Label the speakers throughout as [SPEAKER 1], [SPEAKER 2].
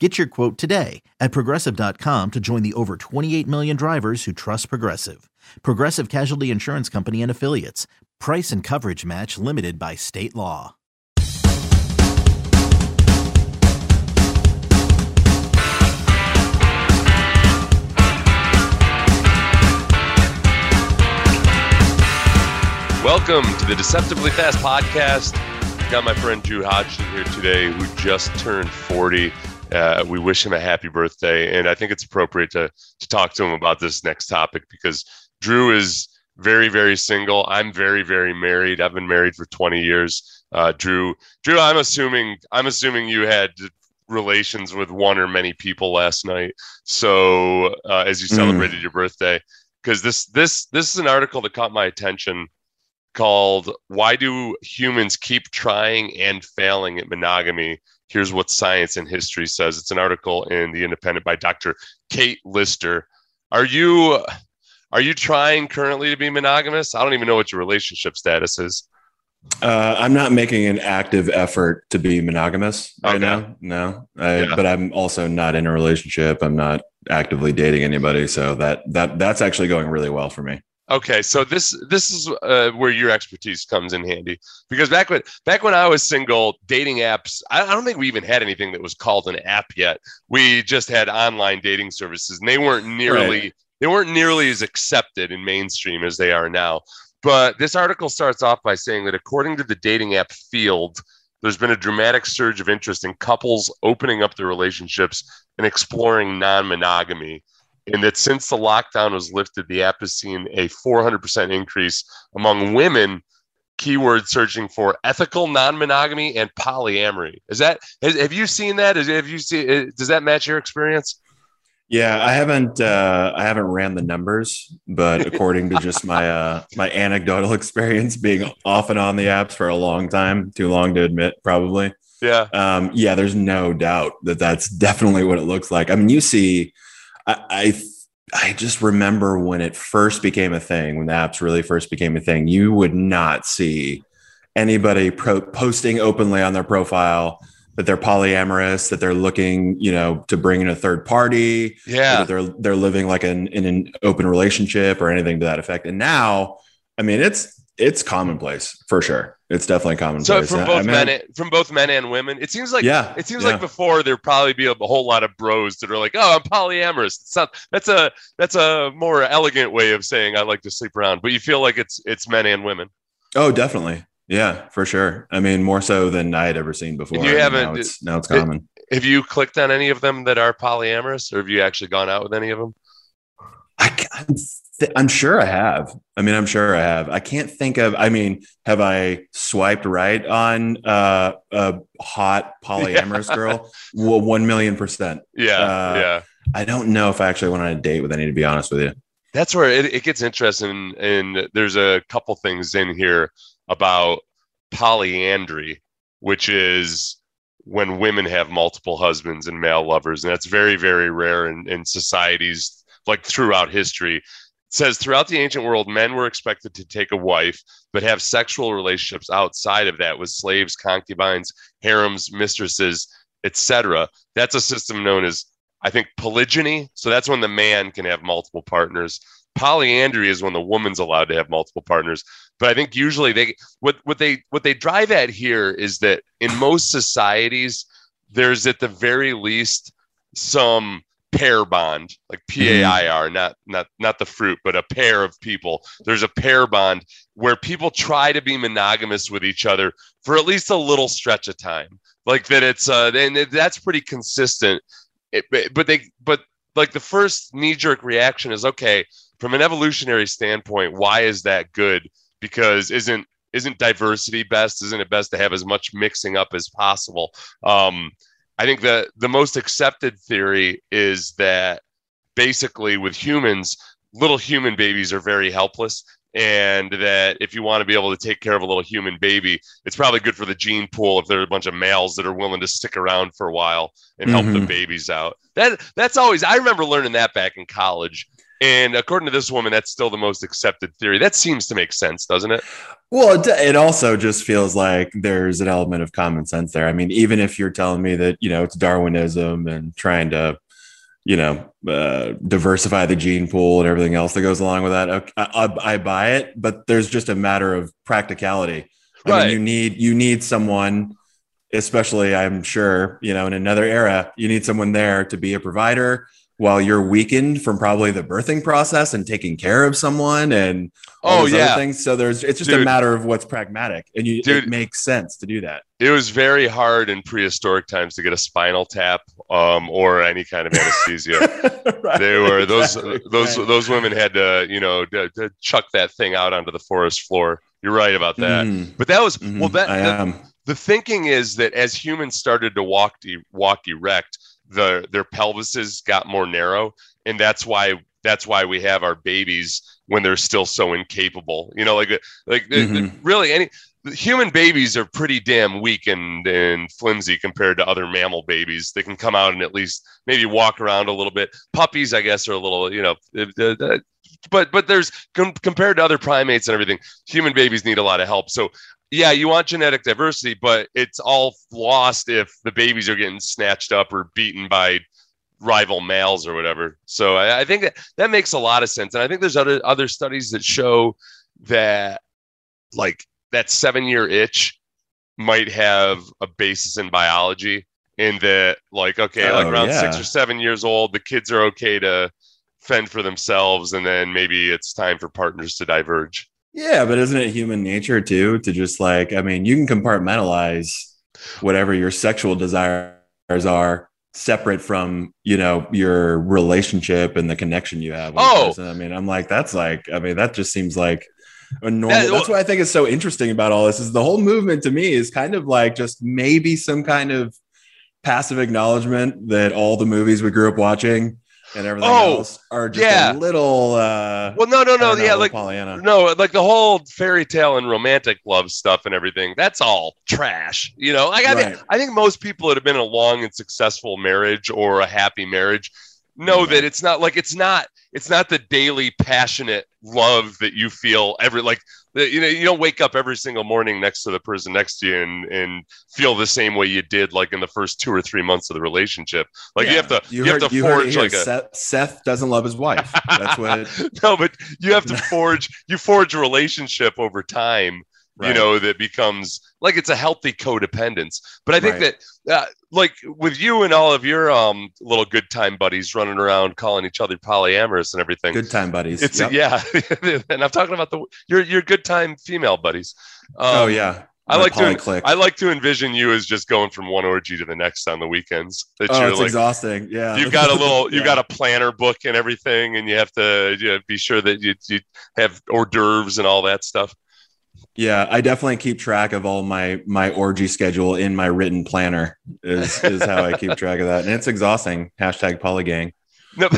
[SPEAKER 1] Get your quote today at progressive.com to join the over 28 million drivers who trust Progressive. Progressive Casualty Insurance Company and Affiliates. Price and coverage match limited by state law.
[SPEAKER 2] Welcome to the Deceptively Fast podcast. I've got my friend Drew Hodgson here today, who just turned 40. Uh, we wish him a happy birthday, and I think it's appropriate to to talk to him about this next topic because Drew is very very single. I'm very very married. I've been married for 20 years. Uh, Drew, Drew, I'm assuming I'm assuming you had relations with one or many people last night. So uh, as you mm. celebrated mm. your birthday, because this this this is an article that caught my attention called "Why Do Humans Keep Trying and Failing at Monogamy." Here's what science and history says. It's an article in the Independent by Dr. Kate Lister. Are you are you trying currently to be monogamous? I don't even know what your relationship status is.
[SPEAKER 3] Uh, I'm not making an active effort to be monogamous right okay. now. No, I, yeah. but I'm also not in a relationship. I'm not actively dating anybody, so that that that's actually going really well for me.
[SPEAKER 2] Okay, so this this is uh, where your expertise comes in handy because back when back when I was single, dating apps. I, I, don't think we even had anything that was called an app yet. We just had online dating services, and they weren't nearly right. they weren't nearly as accepted in mainstream as they are now. But this article starts off by saying that according to the dating app Feeld, there's been a dramatic surge of interest in couples opening up their relationships and exploring non-monogamy and that since the lockdown was lifted, the app has seen a 400% increase among women keyword searching for ethical non-monogamy and polyamory. Is that has, have you seen that? Is, have you seen? Does that match your experience?
[SPEAKER 3] Yeah, I haven't uh, I haven't ran the numbers, but according to just my uh, my anecdotal experience being off and on the apps for a long time, too long to admit, probably.
[SPEAKER 2] Yeah.
[SPEAKER 3] Um, yeah, there's no doubt that that's definitely what it looks like. I mean, you see I, I I just remember when it first became a thing, when the apps really first became a thing, you would not see anybody pro- posting openly on their profile that they're polyamorous, that they're looking, you know, to bring in a third party,
[SPEAKER 2] yeah,
[SPEAKER 3] that they're they're living like an in an open relationship or anything to that effect. And now, I mean, it's it's commonplace for sure. It's definitely commonplace.
[SPEAKER 2] So from both men, and, from both men and women, it seems like yeah, it seems yeah. like before there'd probably be a, a, whole lot of bros that are like, "Oh, I'm polyamorous." It's not, that's a that's a more elegant way of saying I like to sleep around. But you feel like it's it's men and women.
[SPEAKER 3] Oh, definitely. Yeah, for sure. I mean, more so than I had ever seen before.
[SPEAKER 2] And you haven't. Now
[SPEAKER 3] it's, now it's common.
[SPEAKER 2] Have you clicked on any of them that are polyamorous, or have you actually gone out with any of them?
[SPEAKER 3] I, I'm th- I'm sure I have. I mean, I'm sure I have. I can't think of. I mean, have I swiped right on uh, a hot polyamorous yeah. girl? Well, one million percent.
[SPEAKER 2] Yeah, uh, yeah.
[SPEAKER 3] I don't know if I actually went on a date with any. To be honest with you,
[SPEAKER 2] that's where it, it gets interesting. And there's a couple things in here about polyandry, which is when women have multiple husbands and male lovers, and that's very, very rare in, in societies like throughout history says throughout the ancient world, men were expected to take a wife, but have sexual relationships outside of that with slaves, concubines, harems, mistresses, etc. That's a system known as, I think, polygyny. So that's when the man can have multiple partners. Polyandry is when the woman's allowed to have multiple partners. But I think usually they what what they what they drive at here is that in most societies, there's at the very least some pair bond, like P A I R, not not not the fruit, but a pair of people. There's a pair bond where people try to be monogamous with each other for at least a little stretch of time. Like that, it's uh, and that's pretty consistent. It, but they, but like the first knee jerk reaction is okay from an evolutionary standpoint. Why is that good? Because isn't isn't diversity best? Isn't it best to have as much mixing up as possible? Um, I think the the most accepted theory is that basically with humans, little human babies are very helpless and that if you want to be able to take care of a little human baby, it's probably good for the gene pool if there are a bunch of males that are willing to stick around for a while and help mm-hmm. the babies out. That that's always I remember learning that back in college. And according to this woman, that's still the most accepted theory. That seems to make sense, doesn't it?
[SPEAKER 3] Well, it, it also just feels like there's an element of common sense there. I mean, even if you're telling me that, you know, it's Darwinism and trying to, you know, uh, diversify the gene pool and everything else that goes along with that, I, I, I buy it. But there's just a matter of practicality. I right. mean, you need you need someone, especially I'm sure, you know, in another era, you need someone there to be a provider while you're weakened from probably the birthing process and taking care of someone and all oh yeah things so there's it's just Dude. a matter of what's pragmatic and you Dude, it makes sense to do that
[SPEAKER 2] it was very hard in prehistoric times to get a spinal tap um, or any kind of anesthesia right, they were exactly, those those right. those women had to you know to, to chuck that thing out onto the forest floor you're right about that mm. but that was mm-hmm. well that I am. the thinking is that as humans started to walk walk erect the their pelvises got more narrow, and that's why that's why we have our babies when they're still so incapable. You know, like uh, like uh, mm-hmm. really any human babies are pretty damn weak and, and flimsy compared to other mammal babies. They can come out and at least maybe walk around a little bit. Puppies, I guess, are a little, you know, uh, but but there's com- compared to other primates and everything, human babies need a lot of help. So yeah, you want genetic diversity, but it's all lost if the babies are getting snatched up or beaten by rival males or whatever. So I, I think that that makes a lot of sense. And I think there's other other studies that show that like that seven year itch might have a basis in biology in that like okay oh, like around yeah. six or seven years old the kids are okay to fend for themselves and then maybe it's time for partners to diverge
[SPEAKER 3] yeah, but isn't it human nature too to just like, I mean, you can compartmentalize whatever your sexual desires are separate from, you know, your relationship and the connection you have.
[SPEAKER 2] oh,
[SPEAKER 3] I mean, I'm like, that's like, I mean, that just seems like a normal. That, that's what I think is so interesting about all this is the whole movement to me is kind of like just maybe some kind of passive acknowledgement that all the movies we grew up watching and everything oh, else are just yeah. a little uh
[SPEAKER 2] well no no no yeah like Pollyanna. no like the whole fairy tale and romantic love stuff and everything that's all trash you know like I, right. think, I think most people that have been in a long and successful marriage or a happy marriage know mm-hmm. that it's not like it's not it's not the daily passionate love that you feel every like you know you don't wake up every single morning next to the person next to you and and feel the same way you did like in the first two or three months of the relationship. Like yeah. you have to you, you heard, have to forge like a
[SPEAKER 3] Seth, Seth, doesn't love his wife. That's what it...
[SPEAKER 2] no but you have to forge you forge a relationship over time right. you know that becomes like it's a healthy codependence but i think right. that uh, like with you and all of your um little good time buddies running around calling each other polyamorous and everything
[SPEAKER 3] good time buddies
[SPEAKER 2] it's yep. yeah and i'm talking about the your your good time female buddies
[SPEAKER 3] um, oh yeah
[SPEAKER 2] I like to I like to envision you as just going from one orgy to the next on the weekends.
[SPEAKER 3] That oh, you're it's like, exhausting. Yeah,
[SPEAKER 2] you've got a little, you yeah. got a planner book and everything, and you have to you know, be sure that you, you have hors d'oeuvres and all that stuff.
[SPEAKER 3] Yeah, I definitely keep track of all my my orgy schedule in my written planner. Is is how I keep track of that, and it's exhausting. Hashtag polygang.
[SPEAKER 2] No,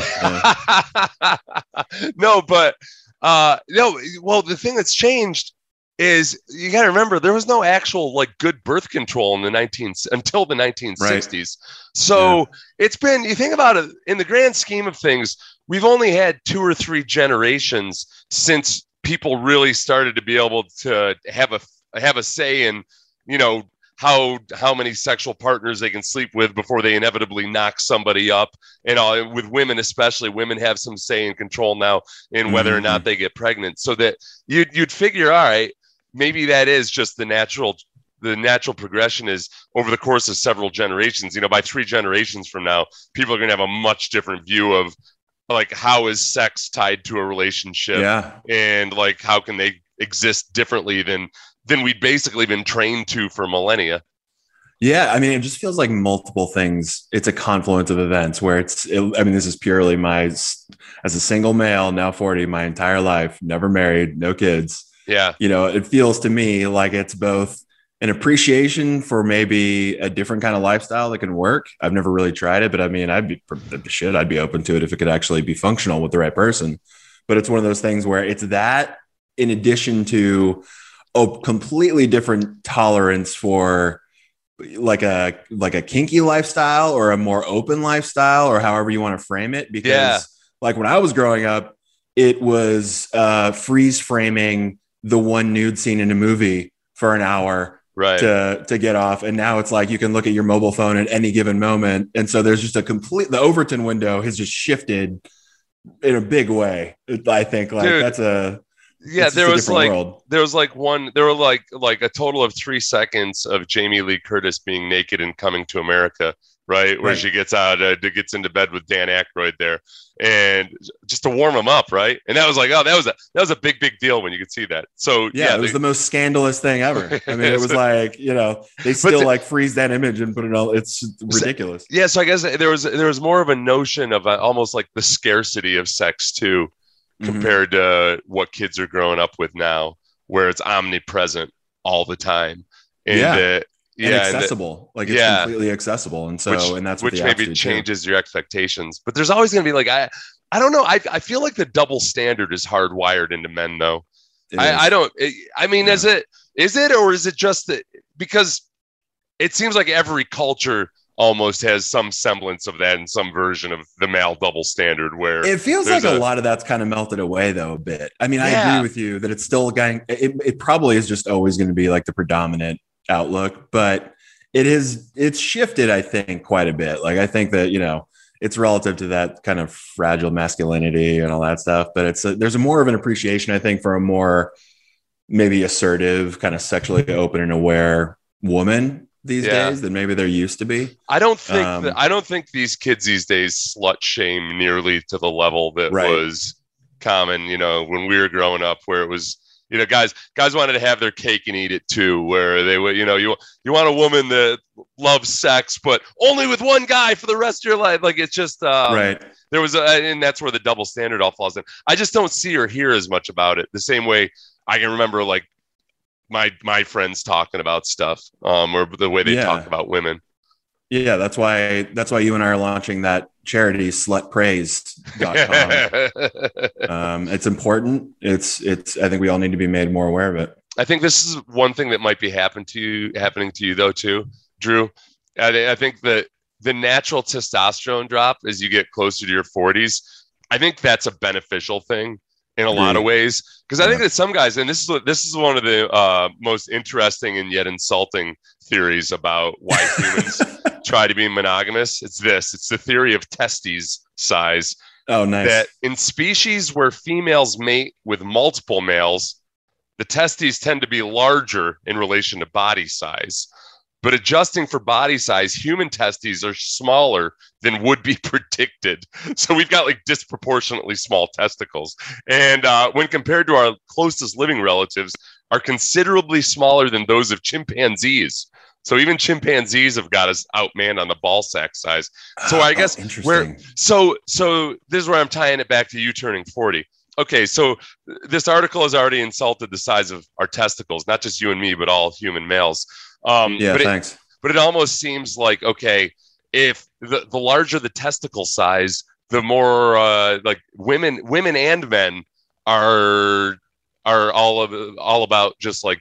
[SPEAKER 2] no, but uh, no. Well, the thing that's changed is you got to remember there was no actual like good birth control in the 19 until the 1960s. Right. So yeah. it's been you think about it in the grand scheme of things, we've only had two or three generations since people really started to be able to have a have a say in you know how how many sexual partners they can sleep with before they inevitably knock somebody up and all with women especially women have some say and control now in whether mm-hmm. or not mm-hmm. they get pregnant so that you'd, you'd figure all right maybe that is just the natural the natural progression is over the course of several generations. You know, by three generations from now, people are going to have a much different view of like how is sex tied to a relationship,
[SPEAKER 3] Yeah.
[SPEAKER 2] and like how can they exist differently than than we'd basically been trained to for millennia.
[SPEAKER 3] Yeah, I mean, it just feels like multiple things. It's a confluence of events where it's. It, I mean, this is purely my as a single male, now forty, my entire life, never married, no kids.
[SPEAKER 2] Yeah,
[SPEAKER 3] You know, it feels to me like it's both an appreciation for maybe a different kind of lifestyle that can work. I've never really tried it, but I mean, I'd be shit. I'd be open to it if it could actually be functional with the right person. But it's one of those things where it's that in addition to a completely different tolerance for like a like a kinky lifestyle or a more open lifestyle or however you want to frame it because
[SPEAKER 2] Yeah.
[SPEAKER 3] like when i was growing up it was uh freeze framing the one nude scene in a movie for an hour
[SPEAKER 2] right.
[SPEAKER 3] to to get off and now it's like you can look at your mobile phone at any given moment and so there's just a complete the overton window has just shifted in a big way i think like
[SPEAKER 2] Dude.
[SPEAKER 3] that's a
[SPEAKER 2] yeah, there
[SPEAKER 3] a
[SPEAKER 2] was like
[SPEAKER 3] world.
[SPEAKER 2] there was like one there were like like a total of three seconds of Jamie Lee Curtis being naked and coming to America, right? Where
[SPEAKER 3] Right.
[SPEAKER 2] she gets out, uh, gets into bed with Dan Aykroyd there, and just to warm him up, right? And that was like, oh, that was a that was a big big deal when you could see that. So
[SPEAKER 3] Yeah,
[SPEAKER 2] yeah,
[SPEAKER 3] it was
[SPEAKER 2] they-
[SPEAKER 3] the most scandalous thing ever. I mean, it was like you know they still
[SPEAKER 2] the-
[SPEAKER 3] like freeze that image and put it all. It's ridiculous.
[SPEAKER 2] yeah. So I guess there was there was more of a notion of uh, almost like the scarcity of sex too,
[SPEAKER 3] Mhm.
[SPEAKER 2] compared to what kids are growing up with now, where it's omnipresent all the time. And
[SPEAKER 3] Yeah.
[SPEAKER 2] uh,
[SPEAKER 3] And
[SPEAKER 2] yeah,
[SPEAKER 3] accessible, like it's
[SPEAKER 2] yeah.
[SPEAKER 3] completely accessible, and so
[SPEAKER 2] which,
[SPEAKER 3] and that's what
[SPEAKER 2] which maybe
[SPEAKER 3] too.
[SPEAKER 2] changes your expectations. But there's always going to be like I I don't know. I I feel like the double standard is hardwired into men though. I, I don't. I mean,
[SPEAKER 3] Yeah.
[SPEAKER 2] is it is it or is it just that because it seems like every culture almost has some semblance of that and some version of the male double standard where
[SPEAKER 3] It feels like a,
[SPEAKER 2] a-
[SPEAKER 3] lot of that's kind of melted away though a bit. I mean, I agree with you that it's still going. It, it probably is just always going to be like the predominant outlook, but it is it's shifted. I think quite a bit. Like I think that you know it's relative to that kind of fragile masculinity and all that stuff, but it's a, there's a more of an appreciation I think for a more maybe assertive, kind of sexually open and aware woman these
[SPEAKER 2] Yeah.
[SPEAKER 3] days than maybe there used to be.
[SPEAKER 2] I don't think
[SPEAKER 3] Um,
[SPEAKER 2] that, I don't think these kids these days slut shame nearly to the level that
[SPEAKER 3] Right.
[SPEAKER 2] was common, you know, when we were growing up, where it was, you know, guys guys wanted to have their cake and eat it too, where they would, you know, you you want a woman that loves sex, but only with one guy for the rest of your life. Like it's just um,
[SPEAKER 3] right.
[SPEAKER 2] there was a, and that's where the double standard all falls in. I just don't see or hear as much about it the same way I can remember like my my friends talking about stuff, um, or the way they
[SPEAKER 3] Yeah.
[SPEAKER 2] talk about women.
[SPEAKER 3] Yeah, that's why that's why you and I are launching that charity slutpraise.com. um, it's important. It's it's I think we all need to be made more aware of it.
[SPEAKER 2] I think this is one thing that might be happen to you, happening to you though too, Drew. I, I think that the natural testosterone drop as you get closer to your 40s, I think that's a beneficial thing in a lot of ways. Because I think that some guys, and this is this is one of the uh, most interesting and yet insulting theories about why humans try to be monogamous. It's this. It's the theory of testes size
[SPEAKER 3] Oh, nice.
[SPEAKER 2] that in species where females mate with multiple males, the testes tend to be larger in relation to body size. But adjusting for body size, human testes are smaller than would be predicted. So we've got like disproportionately small testicles. And uh, when compared to our closest living relatives, are considerably smaller than those of chimpanzees. So even chimpanzees have got us outmanned on the ball sack size. So I
[SPEAKER 3] Oh,
[SPEAKER 2] guess
[SPEAKER 3] interesting.
[SPEAKER 2] so so this is where I'm tying it back to you turning 40. Okay, so this article has already insulted the size of our testicles, not just you and me, but all human males. Um,
[SPEAKER 3] yeah,
[SPEAKER 2] but it,
[SPEAKER 3] thanks.
[SPEAKER 2] but it almost seems like okay, if the, the larger the testicle size, the more uh, like women, women and men are are all of all about just like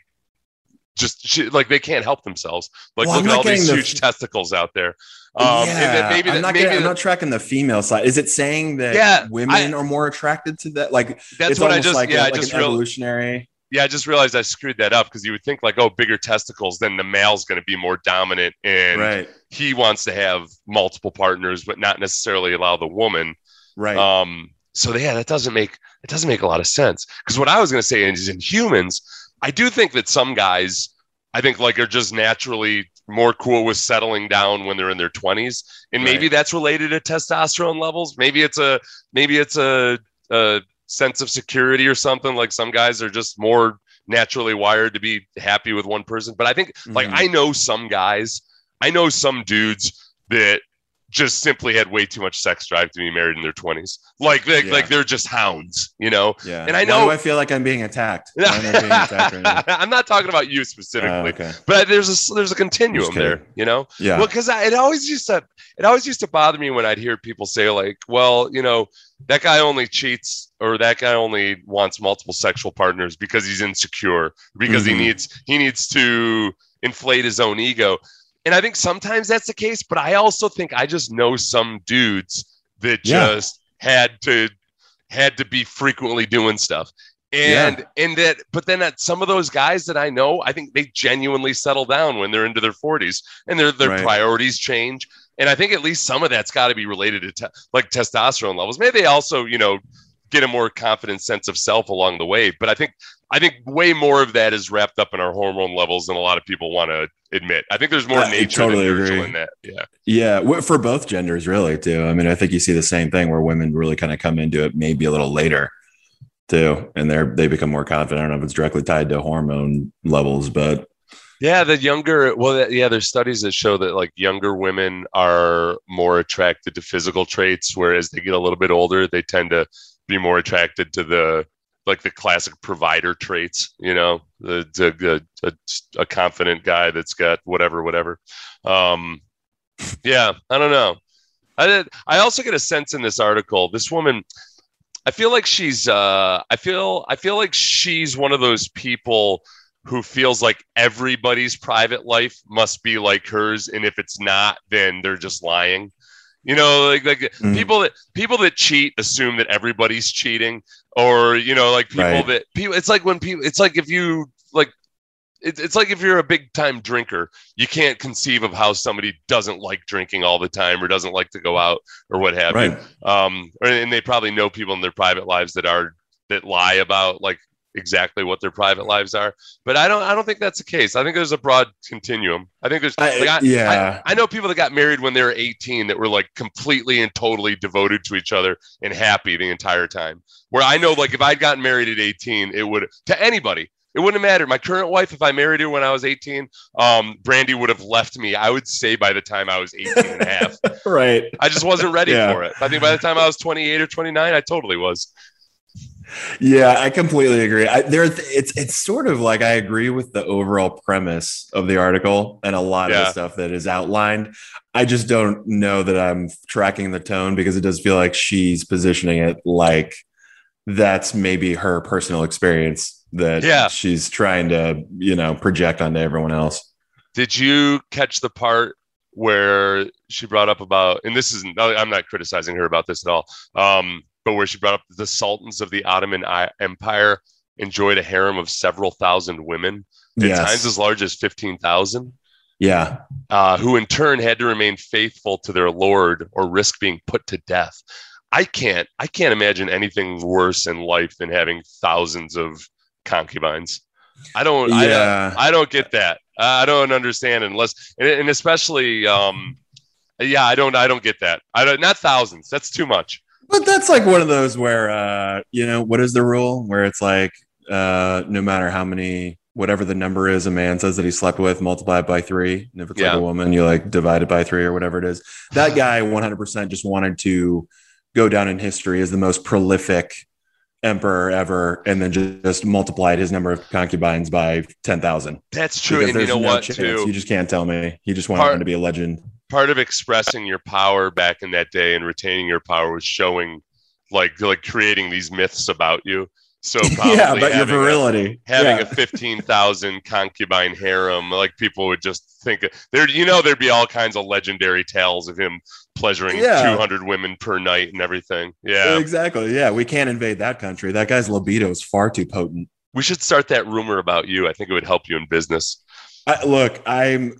[SPEAKER 2] just sh- like they can't help themselves. Like
[SPEAKER 3] Well,
[SPEAKER 2] look at all these
[SPEAKER 3] the-
[SPEAKER 2] huge testicles out there. Um,
[SPEAKER 3] yeah,
[SPEAKER 2] maybe
[SPEAKER 3] I'm not getting, I'm
[SPEAKER 2] that-
[SPEAKER 3] not tracking the female side. Is it saying that
[SPEAKER 2] Yeah,
[SPEAKER 3] women are more attracted to that? Like
[SPEAKER 2] that's what I just
[SPEAKER 3] like,
[SPEAKER 2] yeah
[SPEAKER 3] a,
[SPEAKER 2] I
[SPEAKER 3] like
[SPEAKER 2] just
[SPEAKER 3] an
[SPEAKER 2] real,
[SPEAKER 3] evolutionary.
[SPEAKER 2] yeah I just realized I screwed that up because you would think like oh bigger testicles then the male's going to be more dominant and
[SPEAKER 3] Right,
[SPEAKER 2] he wants to have multiple partners but not necessarily allow the woman
[SPEAKER 3] right.
[SPEAKER 2] um so yeah that doesn't make it doesn't make a lot of sense because what I was going to say is in humans I do think that some guys I think like are just naturally more cool with settling down when they're in their 20s and maybe that's related to testosterone levels. Maybe it's a maybe it's a, a sense of security or something. Like some guys are just more naturally wired to be happy with one person. But i think like
[SPEAKER 3] Mhm.
[SPEAKER 2] i know some guys i know some dudes that just simply had way too much sex drive to be married in their 20s like they,
[SPEAKER 3] Yeah.
[SPEAKER 2] like they're just hounds you know
[SPEAKER 3] Yeah.
[SPEAKER 2] And I know-
[SPEAKER 3] I feel like I'm being attacked. I being attacked right now?
[SPEAKER 2] i'm not talking about you specifically
[SPEAKER 3] okay.
[SPEAKER 2] but there's a there's a continuum there you know
[SPEAKER 3] Yeah.
[SPEAKER 2] well, because it always used to it always used to bother me when I'd hear people say like, "Well, you know, that guy only cheats or that guy only wants multiple sexual partners because he's insecure, because
[SPEAKER 3] Mhm.
[SPEAKER 2] he needs he needs to inflate his own ego." And I think sometimes that's the case, but I also think I just know some dudes that
[SPEAKER 3] Yeah.
[SPEAKER 2] just had to had to be frequently doing stuff. And and that but then at some of those guys that I know, I think they genuinely settle down when they're into their 40s and their their
[SPEAKER 3] Right.
[SPEAKER 2] priorities change. And I think at least some of that's got to be related to te- like testosterone levels. Maybe they also, you know, get a more confident sense of self along the way. But I think I think way more of that is wrapped up in our hormone levels than a lot of people want to admit. I think there's more
[SPEAKER 3] I
[SPEAKER 2] nature
[SPEAKER 3] totally agree.
[SPEAKER 2] in that. Yeah.
[SPEAKER 3] Yeah, for both genders, really, too. I mean, I think you see the same thing where women really kind of come into it maybe a little later, too, and they're they become more confident. I don't know if it's directly tied to hormone levels, but
[SPEAKER 2] Yeah, the younger, well, yeah, there's studies that show that like younger women are more attracted to physical traits, whereas they get a little bit older, they tend to be more attracted to the like the classic provider traits, you know, the, the, the a, a confident guy that's got whatever, whatever. Um, yeah, I don't know. I did, I also get a sense in this article, this woman, I feel like she's, uh, I feel, I feel like she's one of those people who feels like everybody's private life must be like hers and if it's not then they're just lying you know like like
[SPEAKER 3] Mhm.
[SPEAKER 2] people that people that cheat assume that everybody's cheating or you know like people
[SPEAKER 3] Right.
[SPEAKER 2] that people it's like when people it's like if you like it, it's like if you're a big time drinker you can't conceive of how somebody doesn't like drinking all the time or doesn't like to go out or what have you
[SPEAKER 3] right,
[SPEAKER 2] um and they probably know people in their private lives that are that lie about like exactly what their private lives are but i don't i don't think that's the case i think there's a broad continuum i think there's
[SPEAKER 3] I-
[SPEAKER 2] like, I,
[SPEAKER 3] yeah.
[SPEAKER 2] I, I know people that got married when they were 18 that were like completely and totally devoted to each other and happy the entire time where i know like if i'd gotten married at 18 it would to anybody it wouldn't have mattered. My current wife, if I married her when I was 18, um, Brandy would have left me, I would say by the time I was 18 and a half.
[SPEAKER 3] right.
[SPEAKER 2] I just wasn't ready
[SPEAKER 3] Yeah.
[SPEAKER 2] for it. I think by the time I was 28 or 29, I totally was.
[SPEAKER 3] Yeah, I completely agree. I, there, it's it's sort of like I agree with the overall premise of the article and a lot of the stuff that is outlined. I just don't know that I'm tracking the tone because it does feel like she's positioning it like that's maybe her personal experience that
[SPEAKER 2] Yeah.
[SPEAKER 3] she's trying to you know project onto everyone else.
[SPEAKER 2] Did you catch the part where she brought up about, and this isn't, I'm not criticizing her about this at all, um, but where she brought up the sultans of the Ottoman Empire enjoyed a harem of several thousand women, at
[SPEAKER 3] Yes.
[SPEAKER 2] times as large as 15,000,
[SPEAKER 3] yeah.
[SPEAKER 2] uh, who in turn had to remain faithful to their lord or risk being put to death. I can't, I can't imagine anything worse in life than having thousands of concubines. I don't, I don't,
[SPEAKER 3] Yeah.
[SPEAKER 2] I don't get that. I don't understand unless, and, and especially, um, yeah, I don't, I don't get that. I don't, not thousands. That's too much.
[SPEAKER 3] But that's like one of those where uh, you know, what is the rule? Where it's like uh no matter how many whatever the number is a man says that he slept with, multiply it by three. And if it's
[SPEAKER 2] Yeah.
[SPEAKER 3] like a woman, you like divide it by three or whatever it is. That guy 100% just wanted to go down in history as the most prolific emperor ever and then just, just multiplied his number of concubines by 10,000.
[SPEAKER 2] That's true.
[SPEAKER 3] Because
[SPEAKER 2] And you know
[SPEAKER 3] no
[SPEAKER 2] what,
[SPEAKER 3] chance.
[SPEAKER 2] too?
[SPEAKER 3] You just can't tell me. He just wanted
[SPEAKER 2] Part-
[SPEAKER 3] him to be a legend.
[SPEAKER 2] Part of expressing your power back in that day and retaining your power was showing like like creating these myths about you so probably
[SPEAKER 3] yeah, but your
[SPEAKER 2] having a-
[SPEAKER 3] virility.
[SPEAKER 2] having
[SPEAKER 3] Yeah.
[SPEAKER 2] a 15,000 concubine harem like people would just think there you know there'd be all kinds of legendary tales of him pleasuring
[SPEAKER 3] Yeah.
[SPEAKER 2] 200 women per night and everything yeah
[SPEAKER 3] Exactly. Yeah, we can't invade that country. That guy's libido is far too potent.
[SPEAKER 2] we should start that rumor about you i think it would help you in business
[SPEAKER 3] I, look, I'm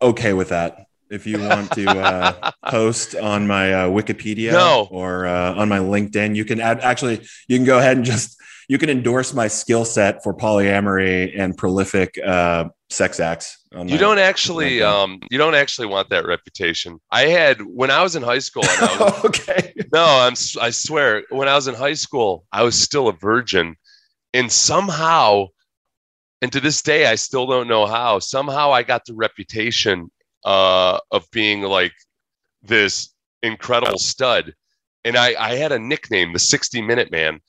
[SPEAKER 3] okay with that. If you want to uh, post on my uh, Wikipedia
[SPEAKER 2] No.
[SPEAKER 3] or uh, on my LinkedIn, you can add. Actually, you can go ahead and just you can endorse my skill set for polyamory and prolific uh, sex acts.
[SPEAKER 2] You don't actually, um, you don't actually want that reputation. I had when I was in high school. Was,
[SPEAKER 3] okay.
[SPEAKER 2] No, I'm. I swear, when I was in high school, I was still a virgin, and somehow, and to this day, I still don't know how. Somehow, I got the reputation uh, of being like this incredible stud, and I, I had a nickname, the 60 Minute Man,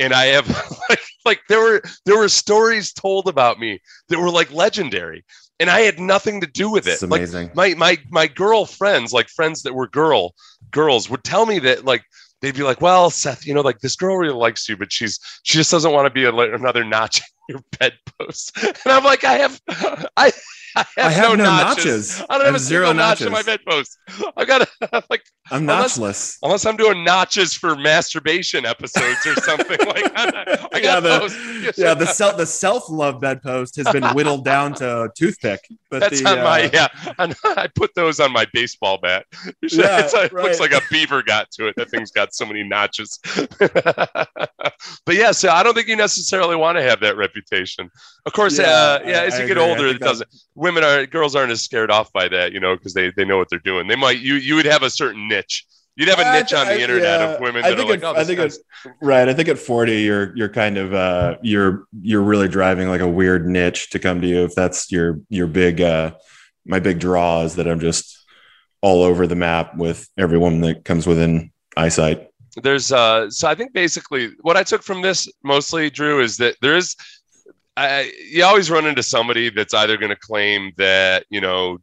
[SPEAKER 2] and I have like like there were there were stories told about me that were like legendary and I had nothing to do with it.
[SPEAKER 3] It's amazing.
[SPEAKER 2] Like my my my girlfriends, like friends that were girl girls, would tell me that like they'd be like, "Well, Seth, you know, like this girl really likes you, but she's she just doesn't want to be a, another notch in your bedpost." And I'm like, I have I I have, I have no, no notches. notches. I don't I have, have, a zero notch in my bedpost. I've got like
[SPEAKER 3] I'm unless, notchless.
[SPEAKER 2] Unless I'm doing notches for masturbation episodes or something like that. I
[SPEAKER 3] got yeah, the, yeah, the self the self love bedpost has been whittled down to a toothpick.
[SPEAKER 2] But that's the, on uh, my yeah. I put those on my baseball bat. Yeah, it right. looks like a beaver got to it. That thing's got so many notches. but yeah, so I don't think you necessarily want to have that reputation. Of course, yeah, uh, yeah as I you get agree. older, it doesn't women are girls aren't as scared off by that, you know, because they they know what they're doing. They might you you would have a certain niche. You'd have a niche on the internet yeah. of women. I think,
[SPEAKER 3] at,
[SPEAKER 2] like, oh,
[SPEAKER 3] I think it's right. I think at 40, you're you're kind of uh you're you're really driving like a weird niche to come to you. If that's your your big uh my big draw is that I'm just all over the map with every woman that comes within eyesight.
[SPEAKER 2] There's uh so I think basically what I took from this mostly, Drew, is that there is I, you always run into somebody that's either going to claim that you know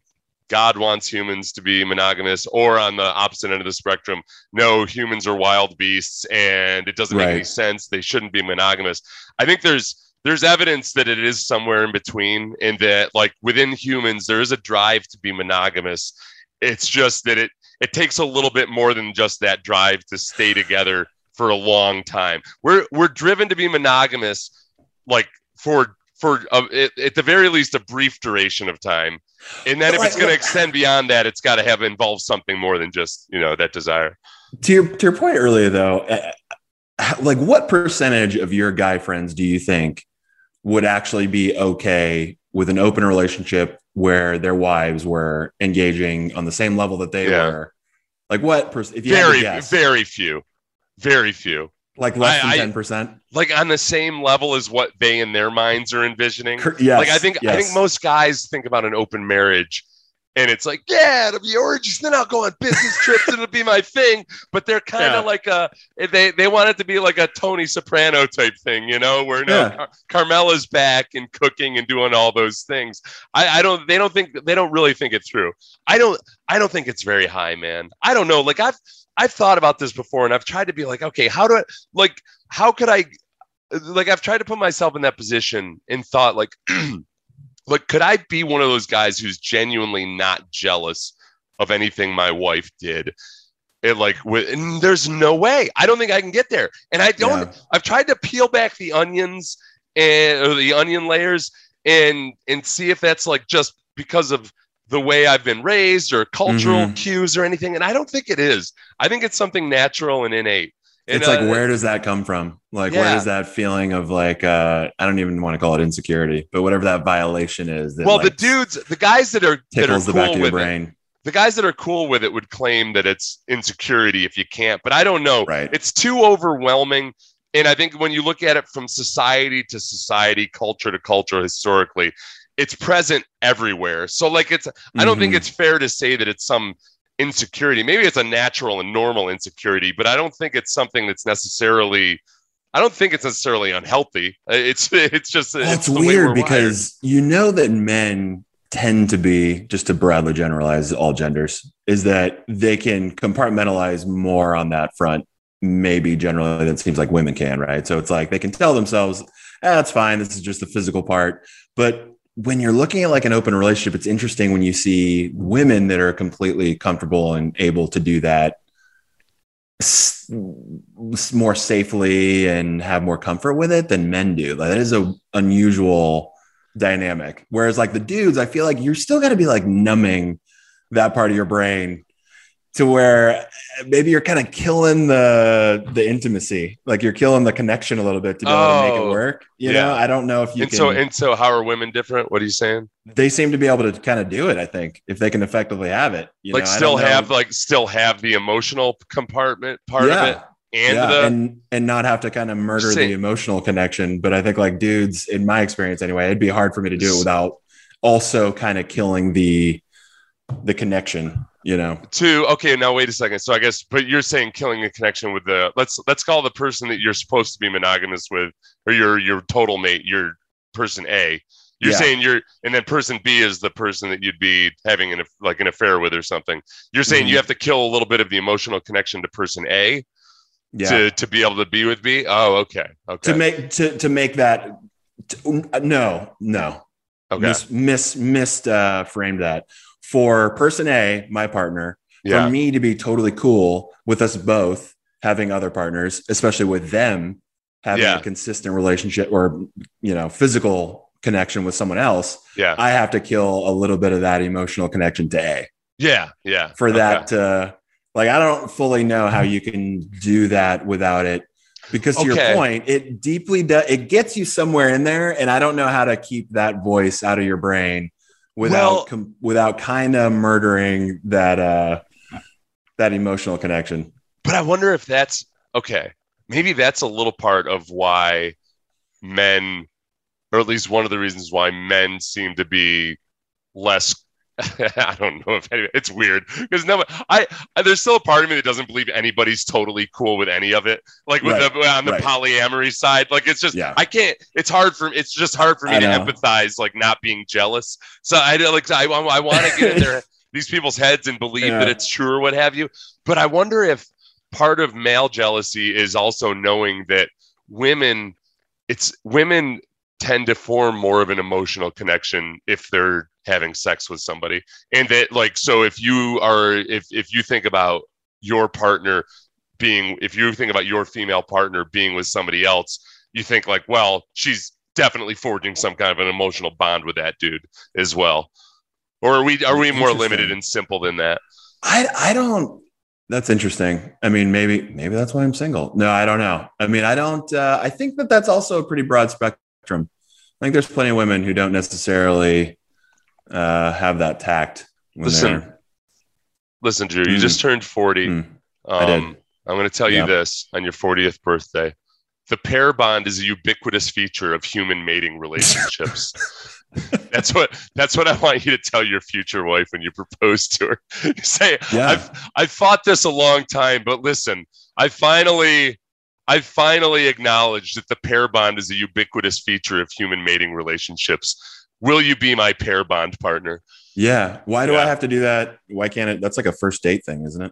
[SPEAKER 2] God wants humans to be monogamous, or on the opposite end of the spectrum, no, humans are wild beasts, and it doesn't right. make any sense. They shouldn't be monogamous. I think there's there's evidence that it is somewhere in between, and that like within humans there is a drive to be monogamous. It's just that it it takes a little bit more than just that drive to stay together for a long time. We're we're driven to be monogamous like for for a, at the very least a brief duration of time. And then if it's going to extend beyond that it's got to have involved something more than just you know that desire.
[SPEAKER 3] To your to your point earlier though uh, like what percentage of your guy friends do you think would actually be okay with an open relationship where their wives were engaging on the same level that they yeah. were? Like what per- if you
[SPEAKER 2] very very few. Very few.
[SPEAKER 3] Like less than ten percent,
[SPEAKER 2] like on the same level as what they in their minds are envisioning. Yes, like I think yes. I think most guys think about an open marriage, and it's like, yeah, it'll be orgies. Then I'll go on business trips, and it'll be my thing. But they're kind of yeah. like a they they want it to be like a Tony Soprano type thing, you know, where no yeah. Car- Carmela's back and cooking and doing all those things. I, I don't they don't think they don't really think it through. I don't I don't think it's very high, man. I don't know. Like I've I've thought about this before and I've tried to be like, okay, how do I like how could I like I've tried to put myself in that position and thought like like could I be one of those guys who's genuinely not jealous of anything my wife did? It like with there's no way. I don't think I can get there. And I don't yeah. I've tried to peel back the onions and or the onion layers and and see if that's like just because of the way I've been raised or cultural mm-hmm. cues or anything. And I don't think it is. I think it's something natural and innate.
[SPEAKER 3] And, it's like uh, where does that come from? Like yeah. where does that feeling of like uh I don't even want to call it insecurity, but whatever that violation is.
[SPEAKER 2] That well, like the dudes, the guys that are that
[SPEAKER 3] are the cool back of your brain. It,
[SPEAKER 2] the guys that are cool with it would claim that it's insecurity if you can't, but I don't know.
[SPEAKER 3] Right.
[SPEAKER 2] It's too overwhelming. And I think when you look at it from society to society, culture to culture, historically, it's present everywhere. So like it's I don't mm-hmm. think it's fair to say that it's some insecurity. Maybe it's a natural and normal insecurity, but I don't think it's something that's necessarily I don't think it's necessarily unhealthy. It's it's just
[SPEAKER 3] That's it's weird because wired. you know that men tend to be just to broadly generalize all genders is that they can compartmentalize more on that front maybe generally than it seems like women can right so it's like they can tell themselves that's ah, fine this is just the physical part but when you're looking at like an open relationship, it's interesting when you see women that are completely comfortable and able to do that more safely and have more comfort with it than men do. Like, that is a unusual dynamic. Whereas like the dudes, I feel like you're still got to be like numbing that part of your brain to where maybe you're kind of killing the the intimacy, like you're killing the connection a little bit to be able to make it
[SPEAKER 2] Oh,
[SPEAKER 3] work. You
[SPEAKER 2] yeah.
[SPEAKER 3] know, I don't know if you
[SPEAKER 2] and
[SPEAKER 3] can.
[SPEAKER 2] so and so how are women different? What are you saying?
[SPEAKER 3] they seem to be able to kind of do it. I think if they can effectively have it, you
[SPEAKER 2] like
[SPEAKER 3] know, I
[SPEAKER 2] still
[SPEAKER 3] don't know.
[SPEAKER 2] have like still have the emotional compartment part
[SPEAKER 3] yeah,
[SPEAKER 2] of it and
[SPEAKER 3] yeah,
[SPEAKER 2] the
[SPEAKER 3] and and not have to kind of murder the emotional connection. But I think like dudes, in my experience anyway, it'd be hard for me to do it without also kind of killing the the connection. You know,
[SPEAKER 2] two okay now wait a second. So i guess but you're saying killing the connection with the let's let's call the person that you're supposed to be monogamous with or your your total mate your person a. You're
[SPEAKER 3] Yeah.
[SPEAKER 2] saying you're and then person b is the person that you'd be having an like an affair with or something. You're saying
[SPEAKER 3] Mhm.
[SPEAKER 2] you have to kill a little bit of the emotional connection to person a
[SPEAKER 3] yeah.
[SPEAKER 2] to to be able to be with b? Oh okay okay.
[SPEAKER 3] to make to to make that to, no no.
[SPEAKER 2] Okay.
[SPEAKER 3] Miss mis missed uh framed that for person a my partner
[SPEAKER 2] yeah
[SPEAKER 3] for me to be totally cool with us both having other partners especially with them having
[SPEAKER 2] Yeah.
[SPEAKER 3] a consistent relationship or you know physical connection with someone else
[SPEAKER 2] yeah
[SPEAKER 3] i have to kill a little bit of that emotional connection to a
[SPEAKER 2] yeah yeah
[SPEAKER 3] for
[SPEAKER 2] okay.
[SPEAKER 3] that uh like i don't fully know how you can do that without it because to
[SPEAKER 2] Okay.
[SPEAKER 3] your point it deeply does it gets you somewhere in there and i don't know how to keep that voice out of your brain without
[SPEAKER 2] Well-
[SPEAKER 3] com- without kind of murdering that uh that emotional connection
[SPEAKER 2] But I wonder if that's okay. Maybe that's a little part of why men, or at least one of the reasons why men seem to be less. I don't know if any, it's weird because no, I, I there's still a part of me that doesn't believe anybody's totally cool with any of it. Like with
[SPEAKER 3] Right,
[SPEAKER 2] the on the
[SPEAKER 3] right.
[SPEAKER 2] polyamory side, like it's just
[SPEAKER 3] Yeah.
[SPEAKER 2] I can't. It's hard for it's just hard for me
[SPEAKER 3] I
[SPEAKER 2] to
[SPEAKER 3] know.
[SPEAKER 2] empathize, like not being jealous. So I like I, I want to get in their these people's heads and believe
[SPEAKER 3] Yeah.
[SPEAKER 2] that it's true or what have you. But I wonder if part of male jealousy is also knowing that women it's women tend to form more of an emotional connection if they're having sex with somebody. And that like so if you are if if you think about your partner being if you think about your female partner being with somebody else you think like well she's definitely forging some kind of an emotional bond with that dude as well. Or are we are we more limited and simple than that?
[SPEAKER 3] I i don't that's interesting. I mean maybe maybe that's why i'm single. No i don't know. I mean i don't uh, i think that that's also a pretty broad spectrum. I think there's plenty of women who don't necessarily uh have that tact when
[SPEAKER 2] Listen, listen drew you
[SPEAKER 3] Mm.
[SPEAKER 2] just turned 40
[SPEAKER 3] Hmm.
[SPEAKER 2] Um,
[SPEAKER 3] I did.
[SPEAKER 2] I'm going to tell you this on your 40th birthday. The pair bond is a ubiquitous feature of human mating relationships. that's what that's what I want you to tell your future wife when you propose to her. You say,
[SPEAKER 3] Yeah.
[SPEAKER 2] I've I've fought this a long time, but listen, I finally I finally acknowledged that the pair bond is a ubiquitous feature of human mating relationships. Will you be my pair bond partner?
[SPEAKER 3] Yeah. Why do I have to do that? Why can't it? That's like a first date thing, isn't it?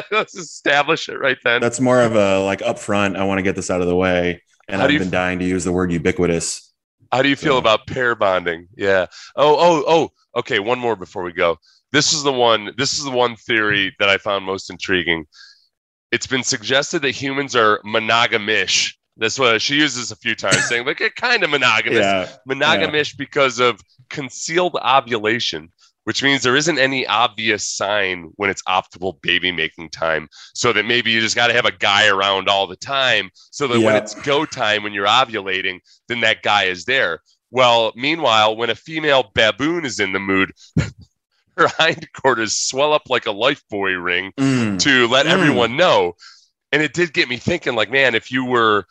[SPEAKER 2] Let's establish it right then.
[SPEAKER 3] That's more of a like upfront. I want to get this out of the way. And
[SPEAKER 2] How
[SPEAKER 3] I've been
[SPEAKER 2] f-
[SPEAKER 3] dying to use the word ubiquitous.
[SPEAKER 2] How do you feel about pair bonding? Yeah. Oh, oh, oh. Okay, one more before we go. This is the one. This is the one theory that I found most intriguing. It's been suggested that humans are monogamish. That's what she uses a few times, saying like a kind of monogamous,
[SPEAKER 3] Yeah.
[SPEAKER 2] monogamish because of concealed ovulation, which means there isn't any obvious sign when it's optimal baby making time. So that maybe you just got to have a guy around all the time, so that when it's go time when you're ovulating, then that guy is there. Well, meanwhile, when a female baboon is in the mood, her hindquarters swell up like a life boy ring
[SPEAKER 3] Mm.
[SPEAKER 2] to let
[SPEAKER 3] Mm.
[SPEAKER 2] everyone know. And it did get me thinking, like, man, if you were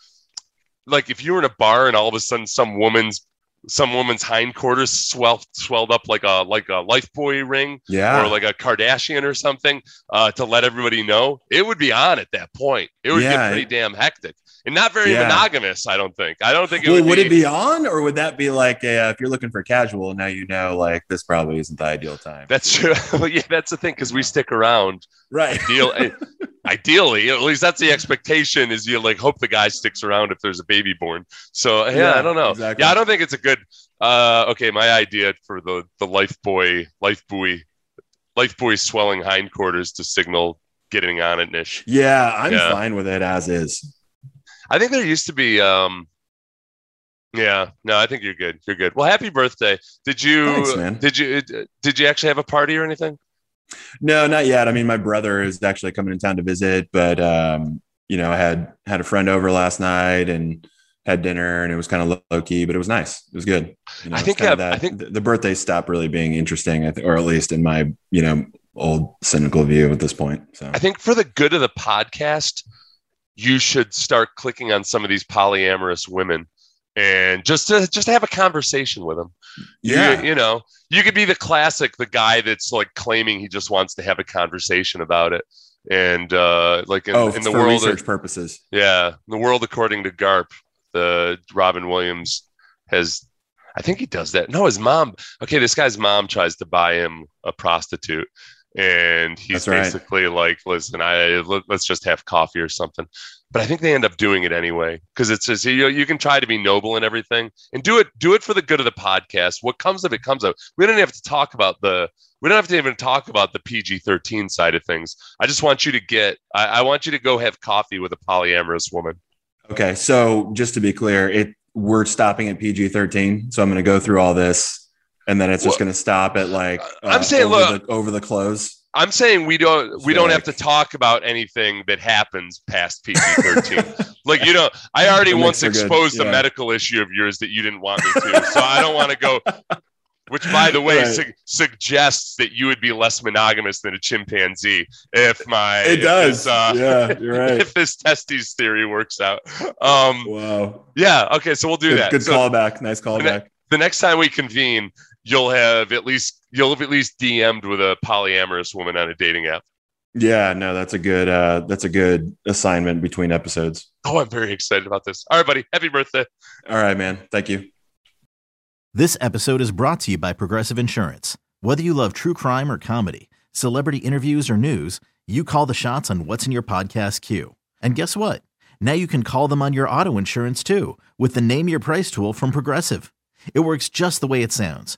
[SPEAKER 2] like if you were in a bar and all of a sudden some woman's some woman's hindquarters swelled swelled up like a like a life boy ring
[SPEAKER 3] Yeah.
[SPEAKER 2] or like a Kardashian or something uh, to let everybody know, it would be on at that point. It would
[SPEAKER 3] Yeah.
[SPEAKER 2] get pretty damn hectic and not very
[SPEAKER 3] Yeah.
[SPEAKER 2] monogamous. I don't think. I don't think it
[SPEAKER 3] well,
[SPEAKER 2] would,
[SPEAKER 3] would
[SPEAKER 2] be,
[SPEAKER 3] it be on, or would that be like a, uh, if you're looking for casual? Now you know, like this probably isn't the ideal time.
[SPEAKER 2] That's true. yeah, that's the thing because we stick around.
[SPEAKER 3] right.
[SPEAKER 2] Ideal, eh, ideally, at least that's the expectation. Is you like hope the guy sticks around if there's a baby born. So yeah,
[SPEAKER 3] Yeah,
[SPEAKER 2] I don't know.
[SPEAKER 3] exactly.
[SPEAKER 2] Yeah, I don't think it's a good. Uh, okay, my idea for the the life boy, life buoy, life buoy swelling hindquarters to signal getting on it, Nish.
[SPEAKER 3] Yeah, I'm
[SPEAKER 2] Yeah.
[SPEAKER 3] fine with it as is.
[SPEAKER 2] I think there used to be. um Yeah, no, I think you're good. You're good. Well, happy birthday. Did you?
[SPEAKER 3] Thanks.
[SPEAKER 2] Did you? Did you actually have a party or anything?
[SPEAKER 3] No, not yet. I mean, my brother is actually coming in town to visit, but um, you know, I had had a friend over last night and had dinner, and it was kind of low key, but it was nice. It was good.
[SPEAKER 2] You know, I think yeah, that, I think
[SPEAKER 3] the birthday stopped really being interesting, or at least in my you know old cynical view at this point. So
[SPEAKER 2] I think for the good of the podcast, you should start clicking on some of these polyamorous women and just to just to have a conversation with them.
[SPEAKER 3] Yeah,
[SPEAKER 2] you, you, know, you could be the classic, the guy that's like claiming he just wants to have a conversation about it, and uh, like in,
[SPEAKER 3] oh,
[SPEAKER 2] in the
[SPEAKER 3] for
[SPEAKER 2] world
[SPEAKER 3] research
[SPEAKER 2] of,
[SPEAKER 3] purposes.
[SPEAKER 2] Yeah, in the world according to Garp, the Robin Williams has. I think he does that. No, his mom. Okay, this guy's mom tries to buy him a prostitute, and he's basically like, "Listen, I let, us just have coffee or something." But I think they end up doing it anyway because it's just you know you can try to be noble and everything and do it do it for the good of the podcast. What comes of it comes of. We don't have to talk about the we don't have to even talk about the PG thirteen side of things. I just want you to get I, I want you to go have coffee with a polyamorous woman.
[SPEAKER 3] Okay, so just to be clear, it we're stopping at PG thirteen. So I'm going to go through all this and then it's just going to stop at like uh,
[SPEAKER 2] I'm saying
[SPEAKER 3] over
[SPEAKER 2] look
[SPEAKER 3] the, over the close.
[SPEAKER 2] I'm saying we don't we don't have to talk about anything that happens past PG-13. like you know, I already once exposed yeah. a medical issue of yours that you didn't want me to, so I don't want to go. Which, by the way, right. su- suggests that you would be less monogamous than a chimpanzee if my
[SPEAKER 3] it does. This, uh, yeah, you're right.
[SPEAKER 2] If this testes theory works out. Um,
[SPEAKER 3] wow.
[SPEAKER 2] Yeah. Okay. So we'll do
[SPEAKER 3] good,
[SPEAKER 2] that.
[SPEAKER 3] Good
[SPEAKER 2] so,
[SPEAKER 3] callback. Nice callback
[SPEAKER 2] the next time we convene, you'll have at least you'll have at least DM'd with a polyamorous woman on a dating app.
[SPEAKER 3] Yeah, no, that's a good uh that's a good assignment between episodes.
[SPEAKER 2] Oh, I'm very excited about this. All right, buddy. Happy birthday.
[SPEAKER 3] All right, man. Thank you.
[SPEAKER 1] This episode is brought to you by Progressive Insurance. Whether you love true crime or comedy, celebrity interviews or news, you call the shots on what's in your podcast queue. And guess what? Now you can call them on your auto insurance too with the Name Your Price tool from Progressive. It works just the way it sounds.